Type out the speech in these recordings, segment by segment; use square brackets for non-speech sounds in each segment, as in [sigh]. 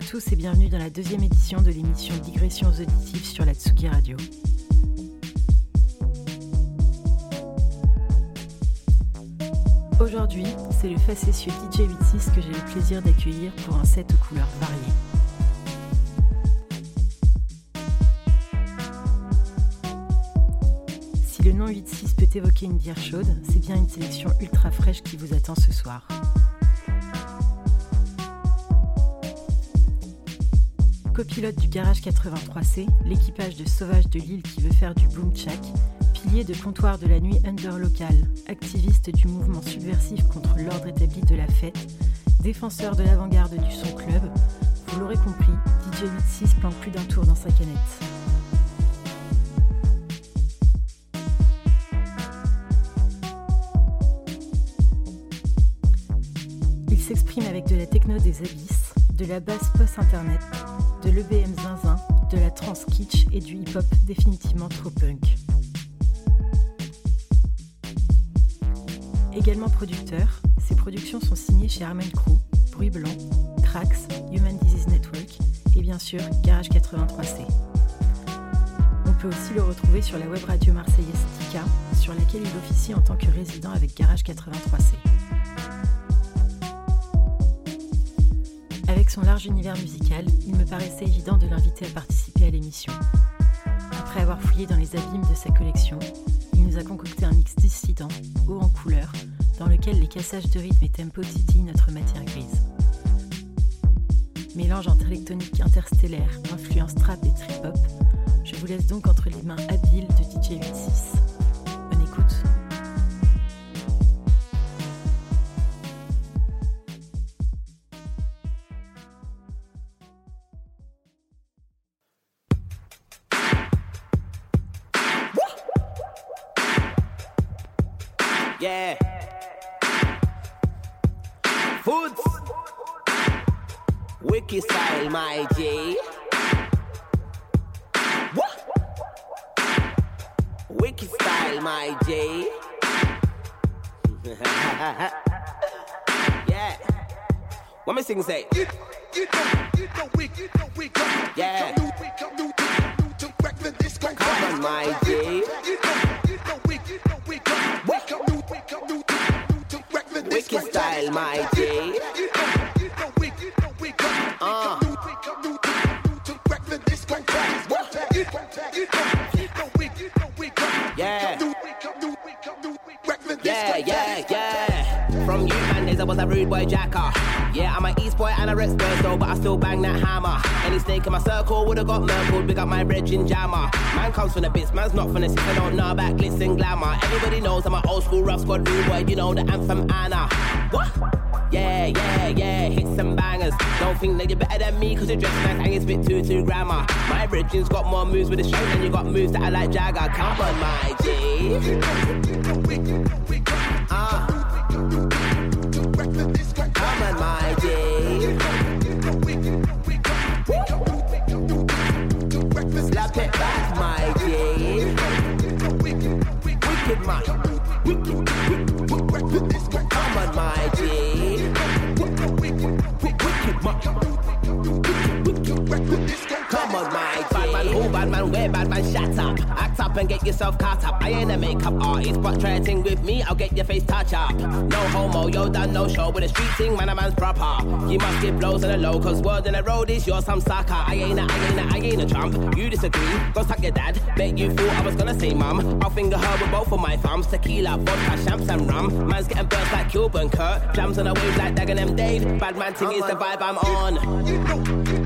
Bonsoir à tous et bienvenue dans la deuxième édition de l'émission Digressions auditives sur la Tsugi Radio. Aujourd'hui, c'est le facétieux DJ86 que j'ai le plaisir d'accueillir pour un set aux couleurs variées. Si le nom 86 peut évoquer une bière chaude, c'est bien une sélection ultra fraîche qui vous attend ce soir. Copilote du Garage 83C, l'équipage de Sauvage de Lille qui veut faire du boom chak, pilier de comptoir de la nuit under local, activiste du mouvement subversif contre l'ordre établi de la fête, défenseur de l'avant-garde du son club, vous l'aurez compris, DJ 86 plante plus d'un tour dans sa canette. Il s'exprime avec de la techno des abysses, de la basse post-internet, de l'EBM zinzin, de la trance kitsch et du hip-hop définitivement trop punk. Également producteur, ses productions sont signées chez Armel Crew, Bruit Blanc, Trax, Human Disease Network et bien sûr Garage 83C. On peut aussi le retrouver sur la web radio marseillaise Tika, sur laquelle il officie en tant que résident avec Garage 83C. Son large univers musical, il me paraissait évident de l'inviter à participer à l'émission. Après avoir fouillé dans les abîmes de sa collection, il nous a concocté un mix dissident, haut en couleur, dans lequel les cassages de rythme et tempo titillent notre matière grise. Mélange entre électronique interstellaire, influence trap et trip-hop, je vous laisse donc entre les mains habiles de DJ 86. Yeah. Foods. Wiki style, my G. What? Wiki style, my G. [laughs] yeah. What me sing say? You, you know, you know, we, you know, we Yeah. come new, we come new, to, new we come new, wreck the Yeah, yeah, yeah. From you man days, I was a rude boy jacker. Yeah, I'm an East boy and a Rex Spurs though, but I still bang that hammer. Any snake in my circle would've got murkled, big up my brethren jammer. Man comes from the bits, man's not from the six, I don't know about glitz and glamour. Everybody knows I'm an old school rough squad rude boy, you know the anthem Anna. What? Yeah, yeah, yeah, hit some bangers. Don't think that you're better than me, cause you're dressed nice and you spit two two grammar. My brethren's got more moves with the show than you got moves that I like Jagger. Come on, my G. Ah. Come on, my G. Slap it back, my G. Wicked man. Wicked. Come on, my G. Wicked man. Bad man, who bad man, shut up. Act up and get yourself caught up. I ain't a makeup artist, but try a thing with me, I'll get your face touch up. No homo, yo done no show with a street thing, man, a man's proper. You must get blows on the low, cause word on the road is you're some sucker. I ain't a, I ain't a, I ain't a trump. You disagree, go suck your dad. Bet you thought I was gonna say mum. I'll finger her with both of my thumbs. Tequila, vodka, champs and rum. Man's getting burst like Cuban Kurt. Jams on the waves like Dagenham Dave. Bad man thing is the vibe I'm on.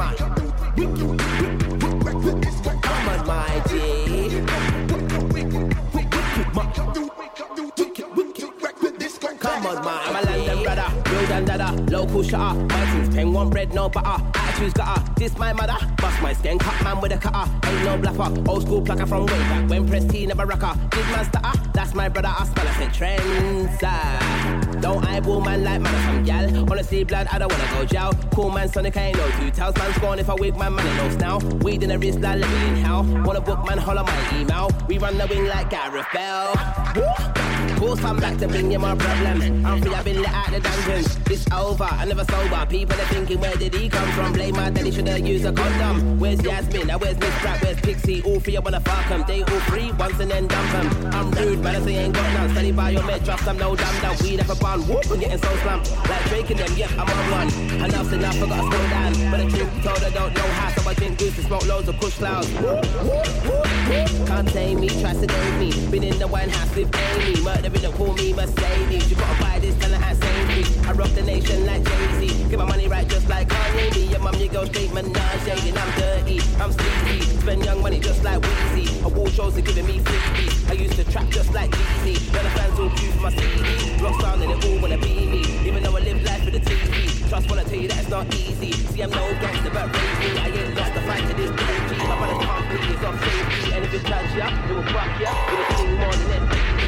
Wicked local shutter. Things pen want bread, no butter. Attitude's gutter, this my mother. Bust my skin, cut man with a cutter. Ain't no bluffer, old school plucker from way back when Press T never rocker. Big man stutter, that's my brother. I smell, I said trends. Don't eyeball man like man some gal. Honestly, blood, I don't wanna go jail. Cool man, Sonic, I ain't no two tails. Man scorn if I wig my man. money knows now. Weed in the wrist, like let me inhale. Wanna book man, holler my email. We run the wing like Gareth Bale. Course I'm back to bring you more problem. I'm free, I've been let out the dungeon. It's over, I never sober. People are thinking, where did he come from? Blame my daddy, should've used a condom. Where's Yasmin? Now where's Miss Pratt? Where's Pixie? All three, I wanna fuck them. They all three, once and then dump them. I'm rude, but I say ain't got none. Study by your med, trust I'm no dumb down. Weed up a bun, whoop, I'm getting so slumped. Like and them, yep, I'm on one. Enough's enough, I gotta slow down. But the truth told, I don't know how. So I drink goose to smoke loads of kush clouds. Can't tame me, try to me. Been in the wine house with Amy. Murder in the call me Mercedes. You gotta buy this, her at Sainsbury's. I rock the nation like Jay-Z. Get my money right just like Kanye. Me and mum, you go straight menage. And I'm dirty, I'm sleazy. Spend young money just like Weezy. Award shows are giving me freebies. I used to trap just like Jeezy. Now the fans all choose my CD. Rock sound and they all wanna be me. Even though I live life for the TV. Trust when I tell you that it's not easy. See, I'm no gangster, but raise me. I ain't lost the fight to this day. My brother's can't please off safety. And if it touch ya, it will fuck ya. It'll sing more than them.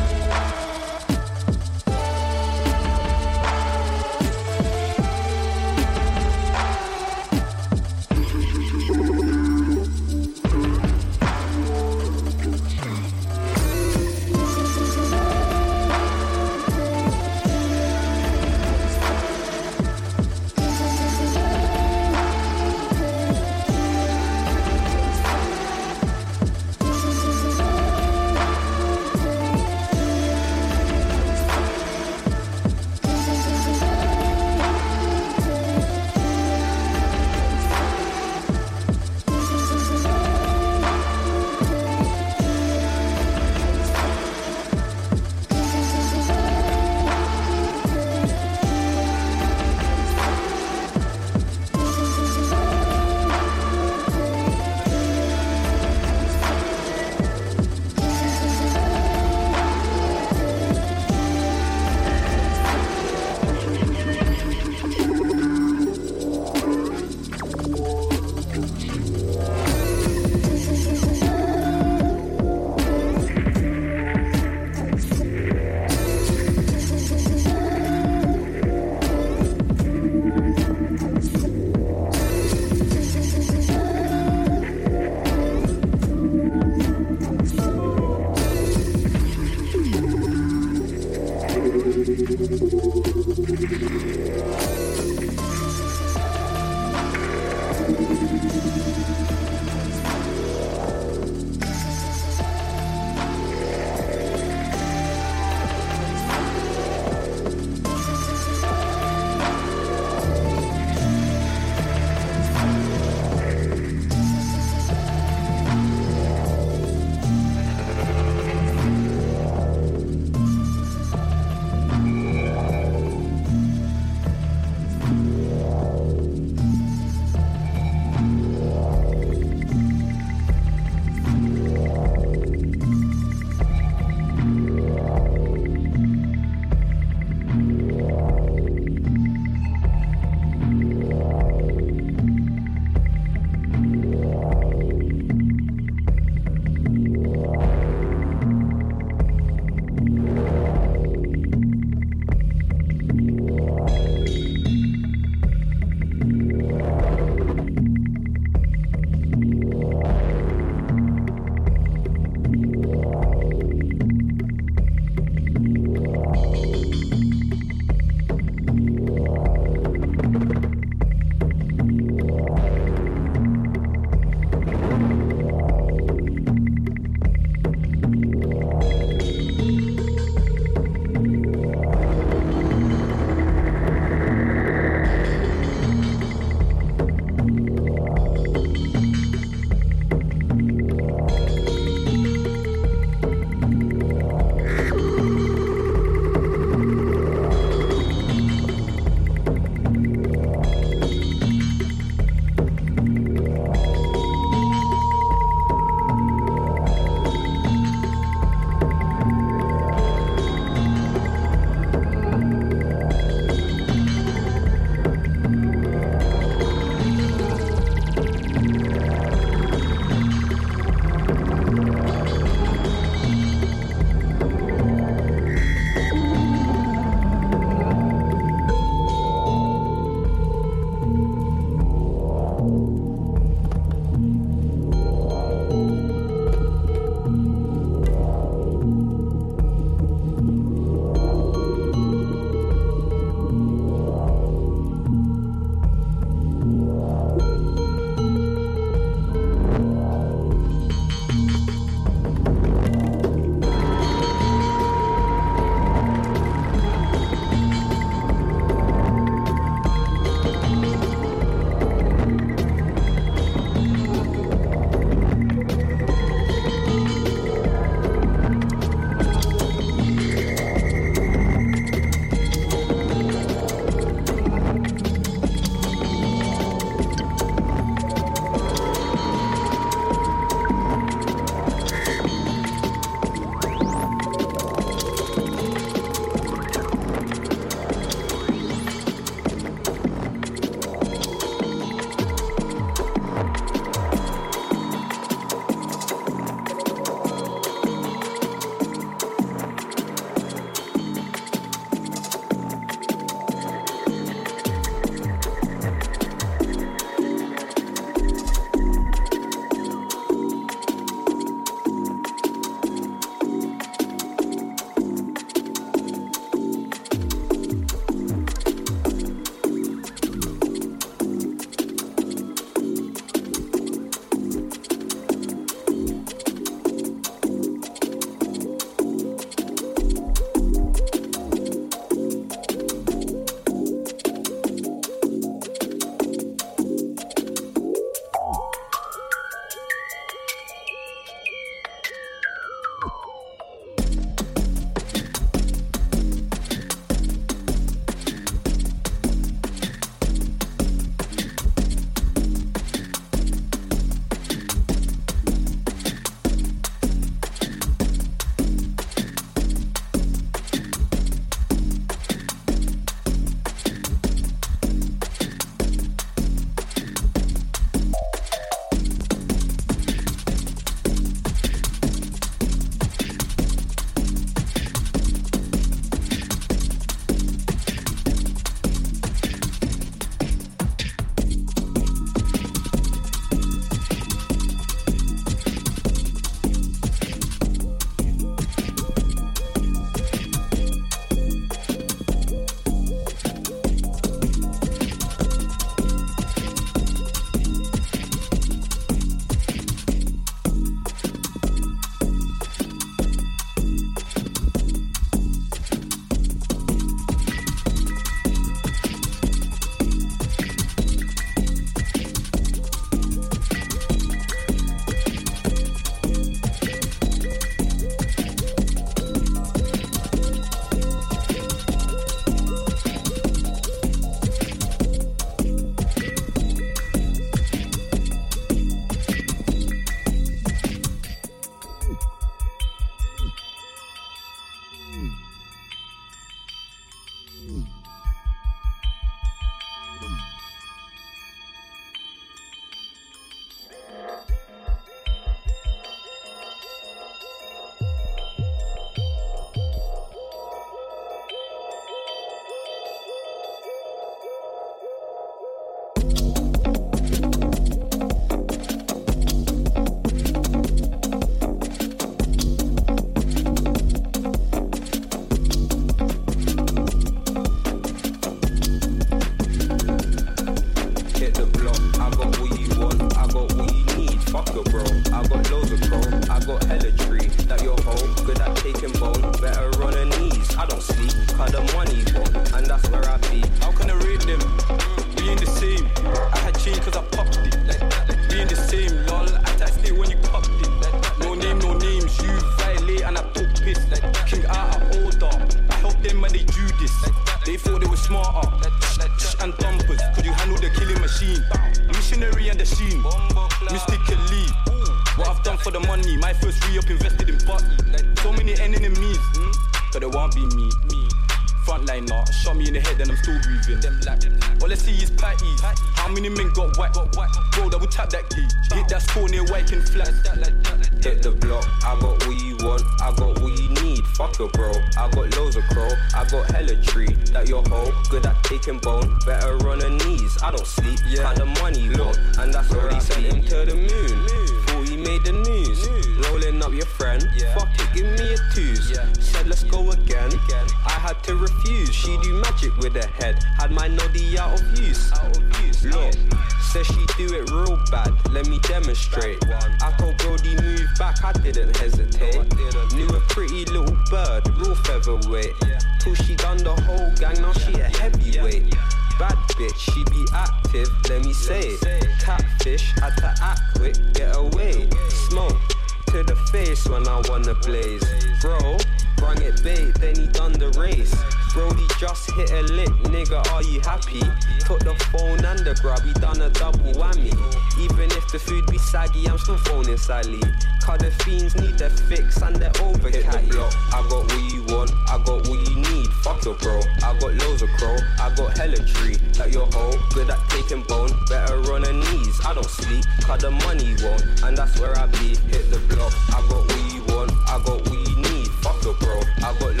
Bird, real featherweight. Till she done the whole gang, now she a heavyweight. Bad bitch, she be active, let me say it. Catfish, had to act quick, get away. Smoke to the face when I wanna blaze. Bro, brung it bait, then he done the race. Brody just hit a lick, nigga, are you happy? Took the phone and the grub, he done a double whammy. Even if the food be saggy, I'm still phoning Sally. Cause the fiends need their fix and they're over Hit the block, I got what you want, I got what you need. Fuck your bro, I got loads of crow, I got hella tree. Like your hoe, good at taking bone, better on her knees. I don't sleep, cause the money won't, and that's where I be. Hit the block, I got what you want, I got what you need. Fuck your bro, I got loads of crow,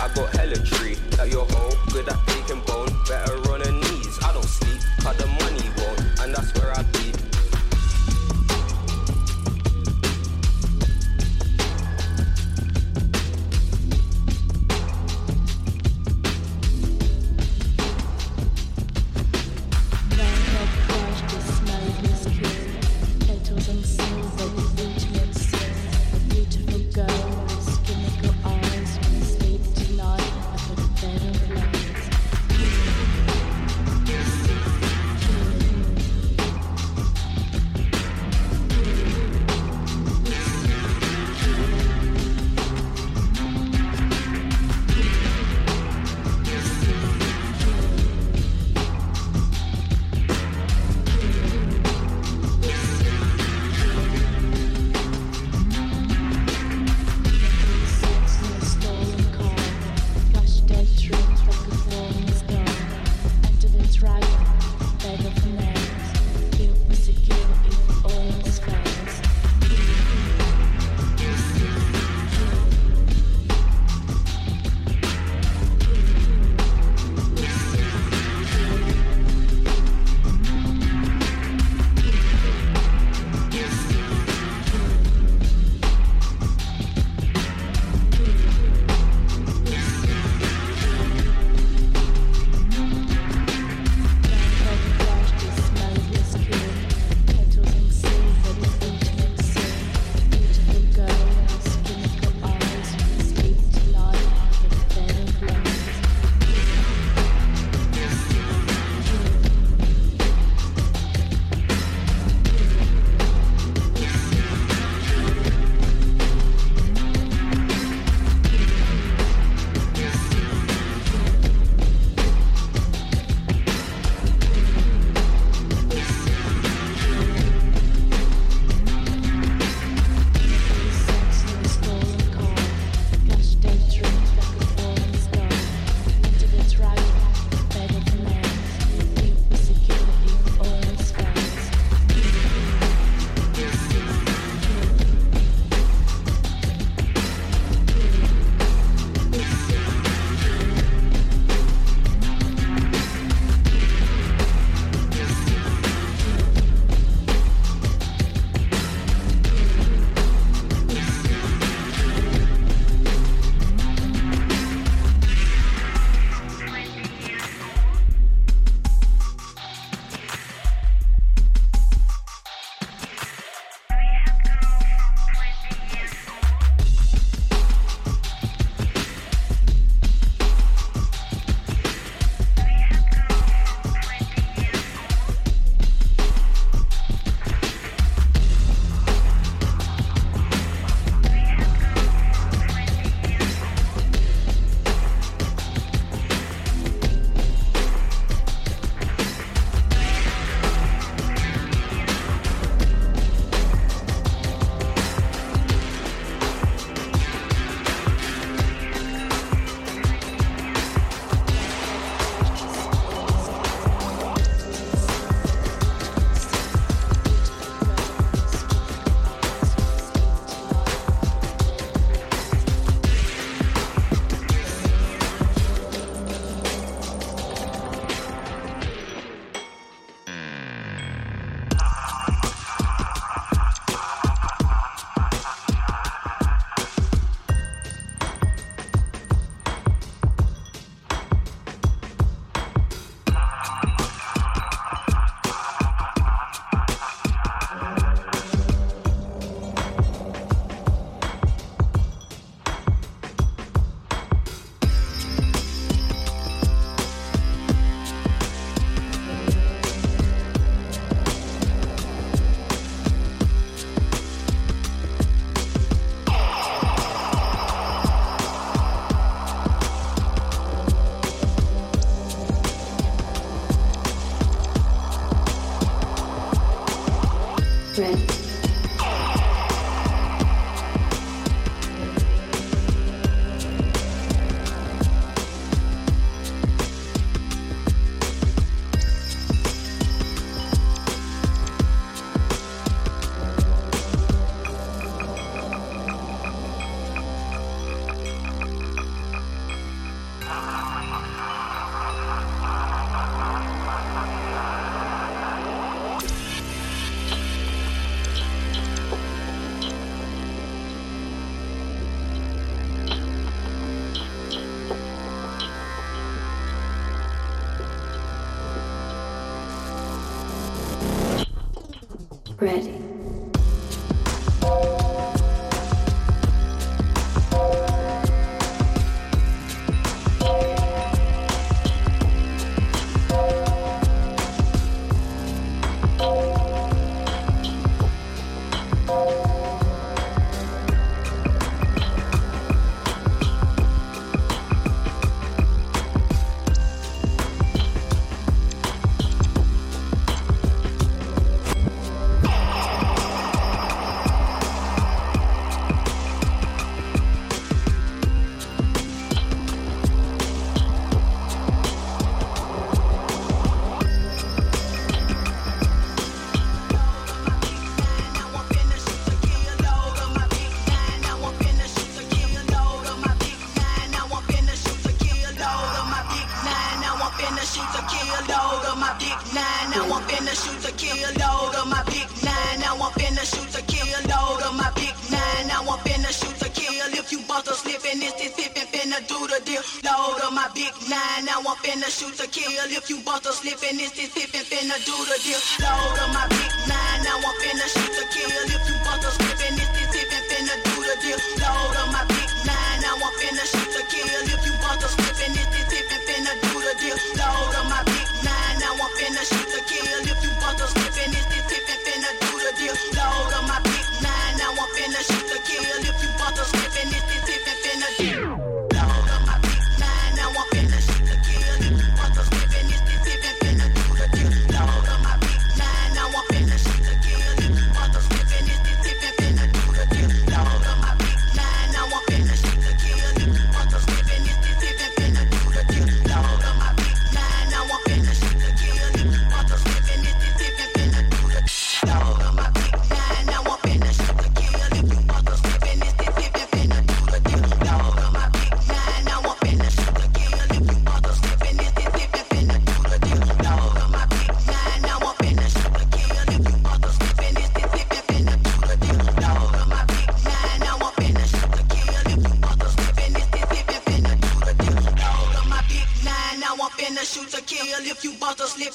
I got hella tree. Like your hoe, good at taking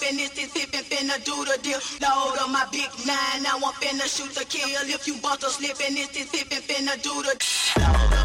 finish this hip and finna do the deal. Load up my big nine, now I'm finna shoot the kill. If you bought the slip and this hip and finna do the deal.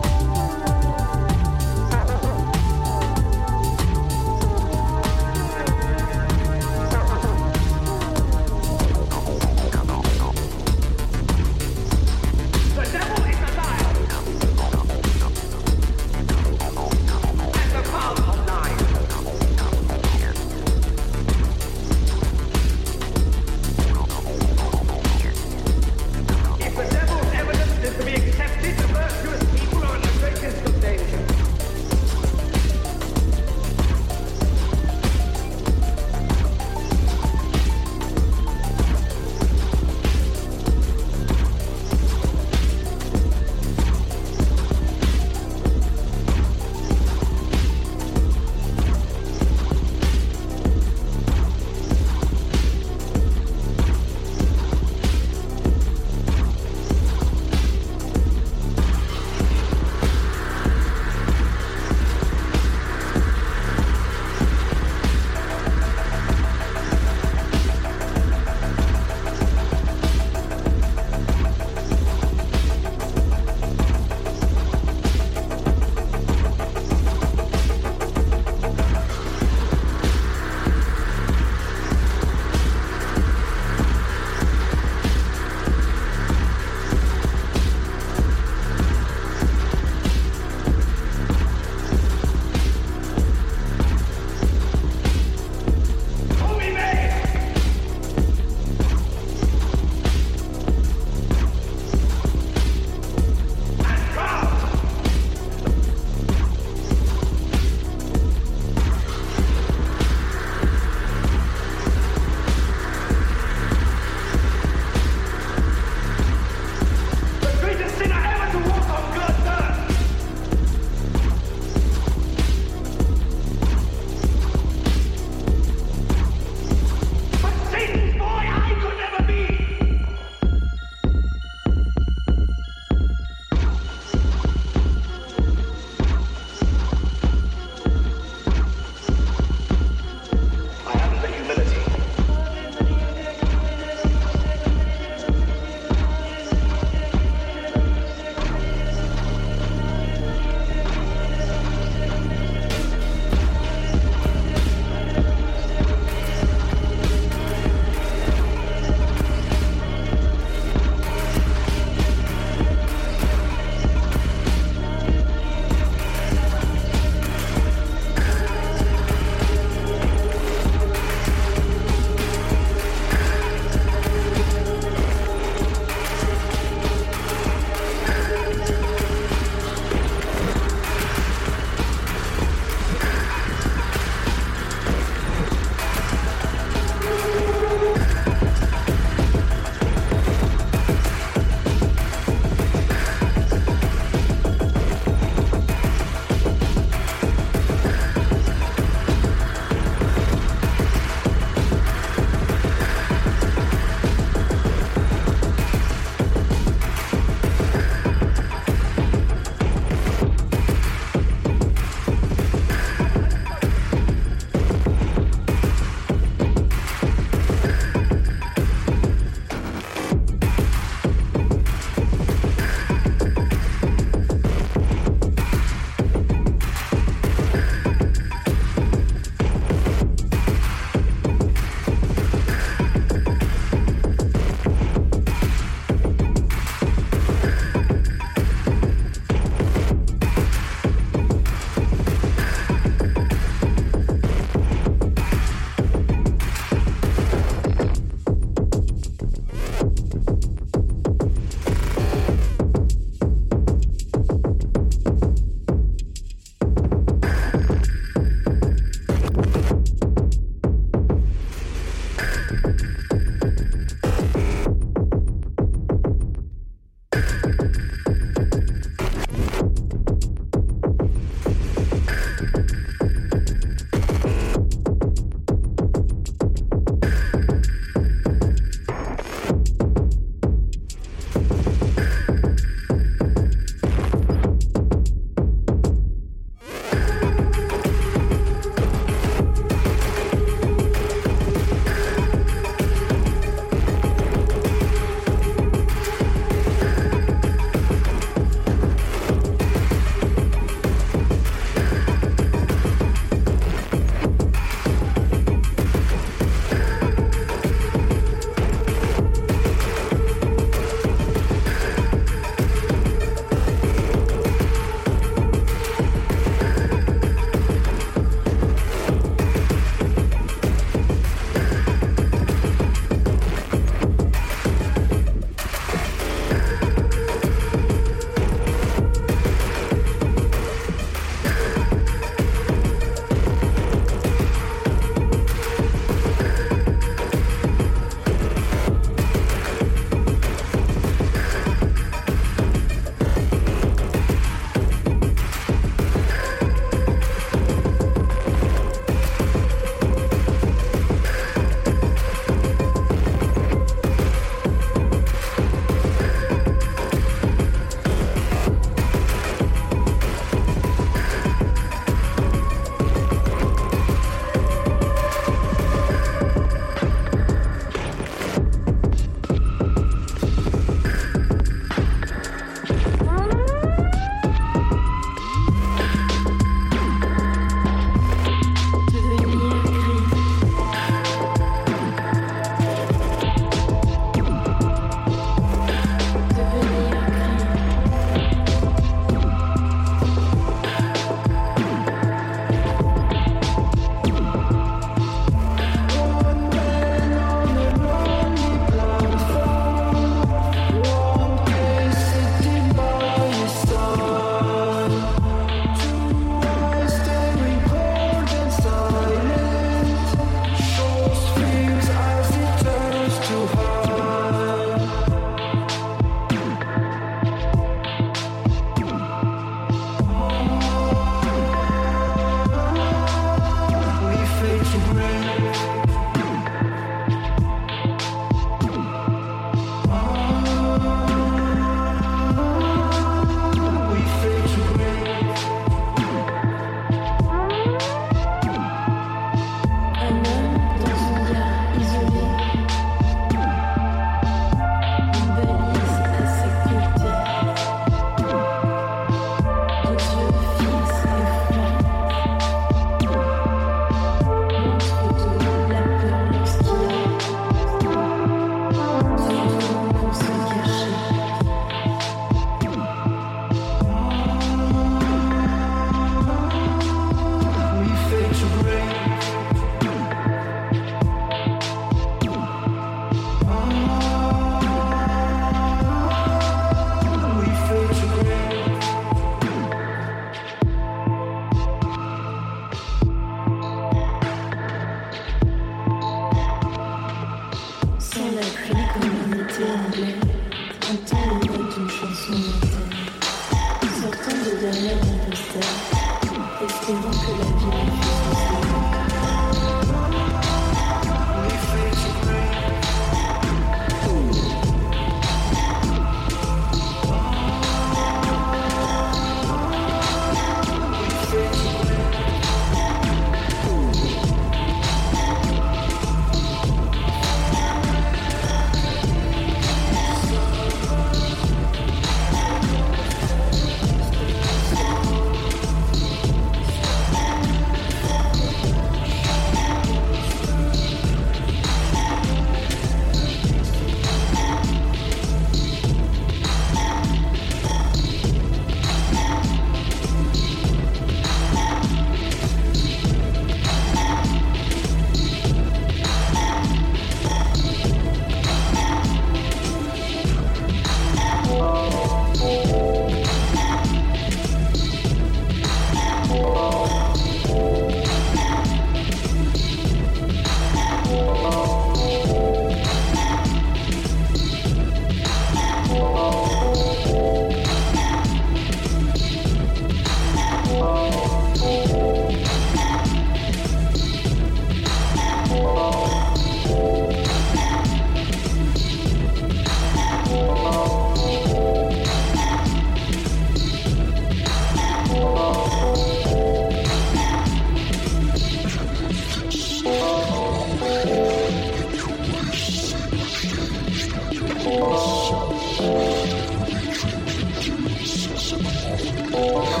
Oh.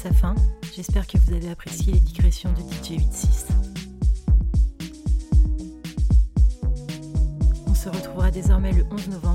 Sa fin. J'espère que vous avez apprécié les digressions de DJ 86. On se retrouvera désormais le 11 novembre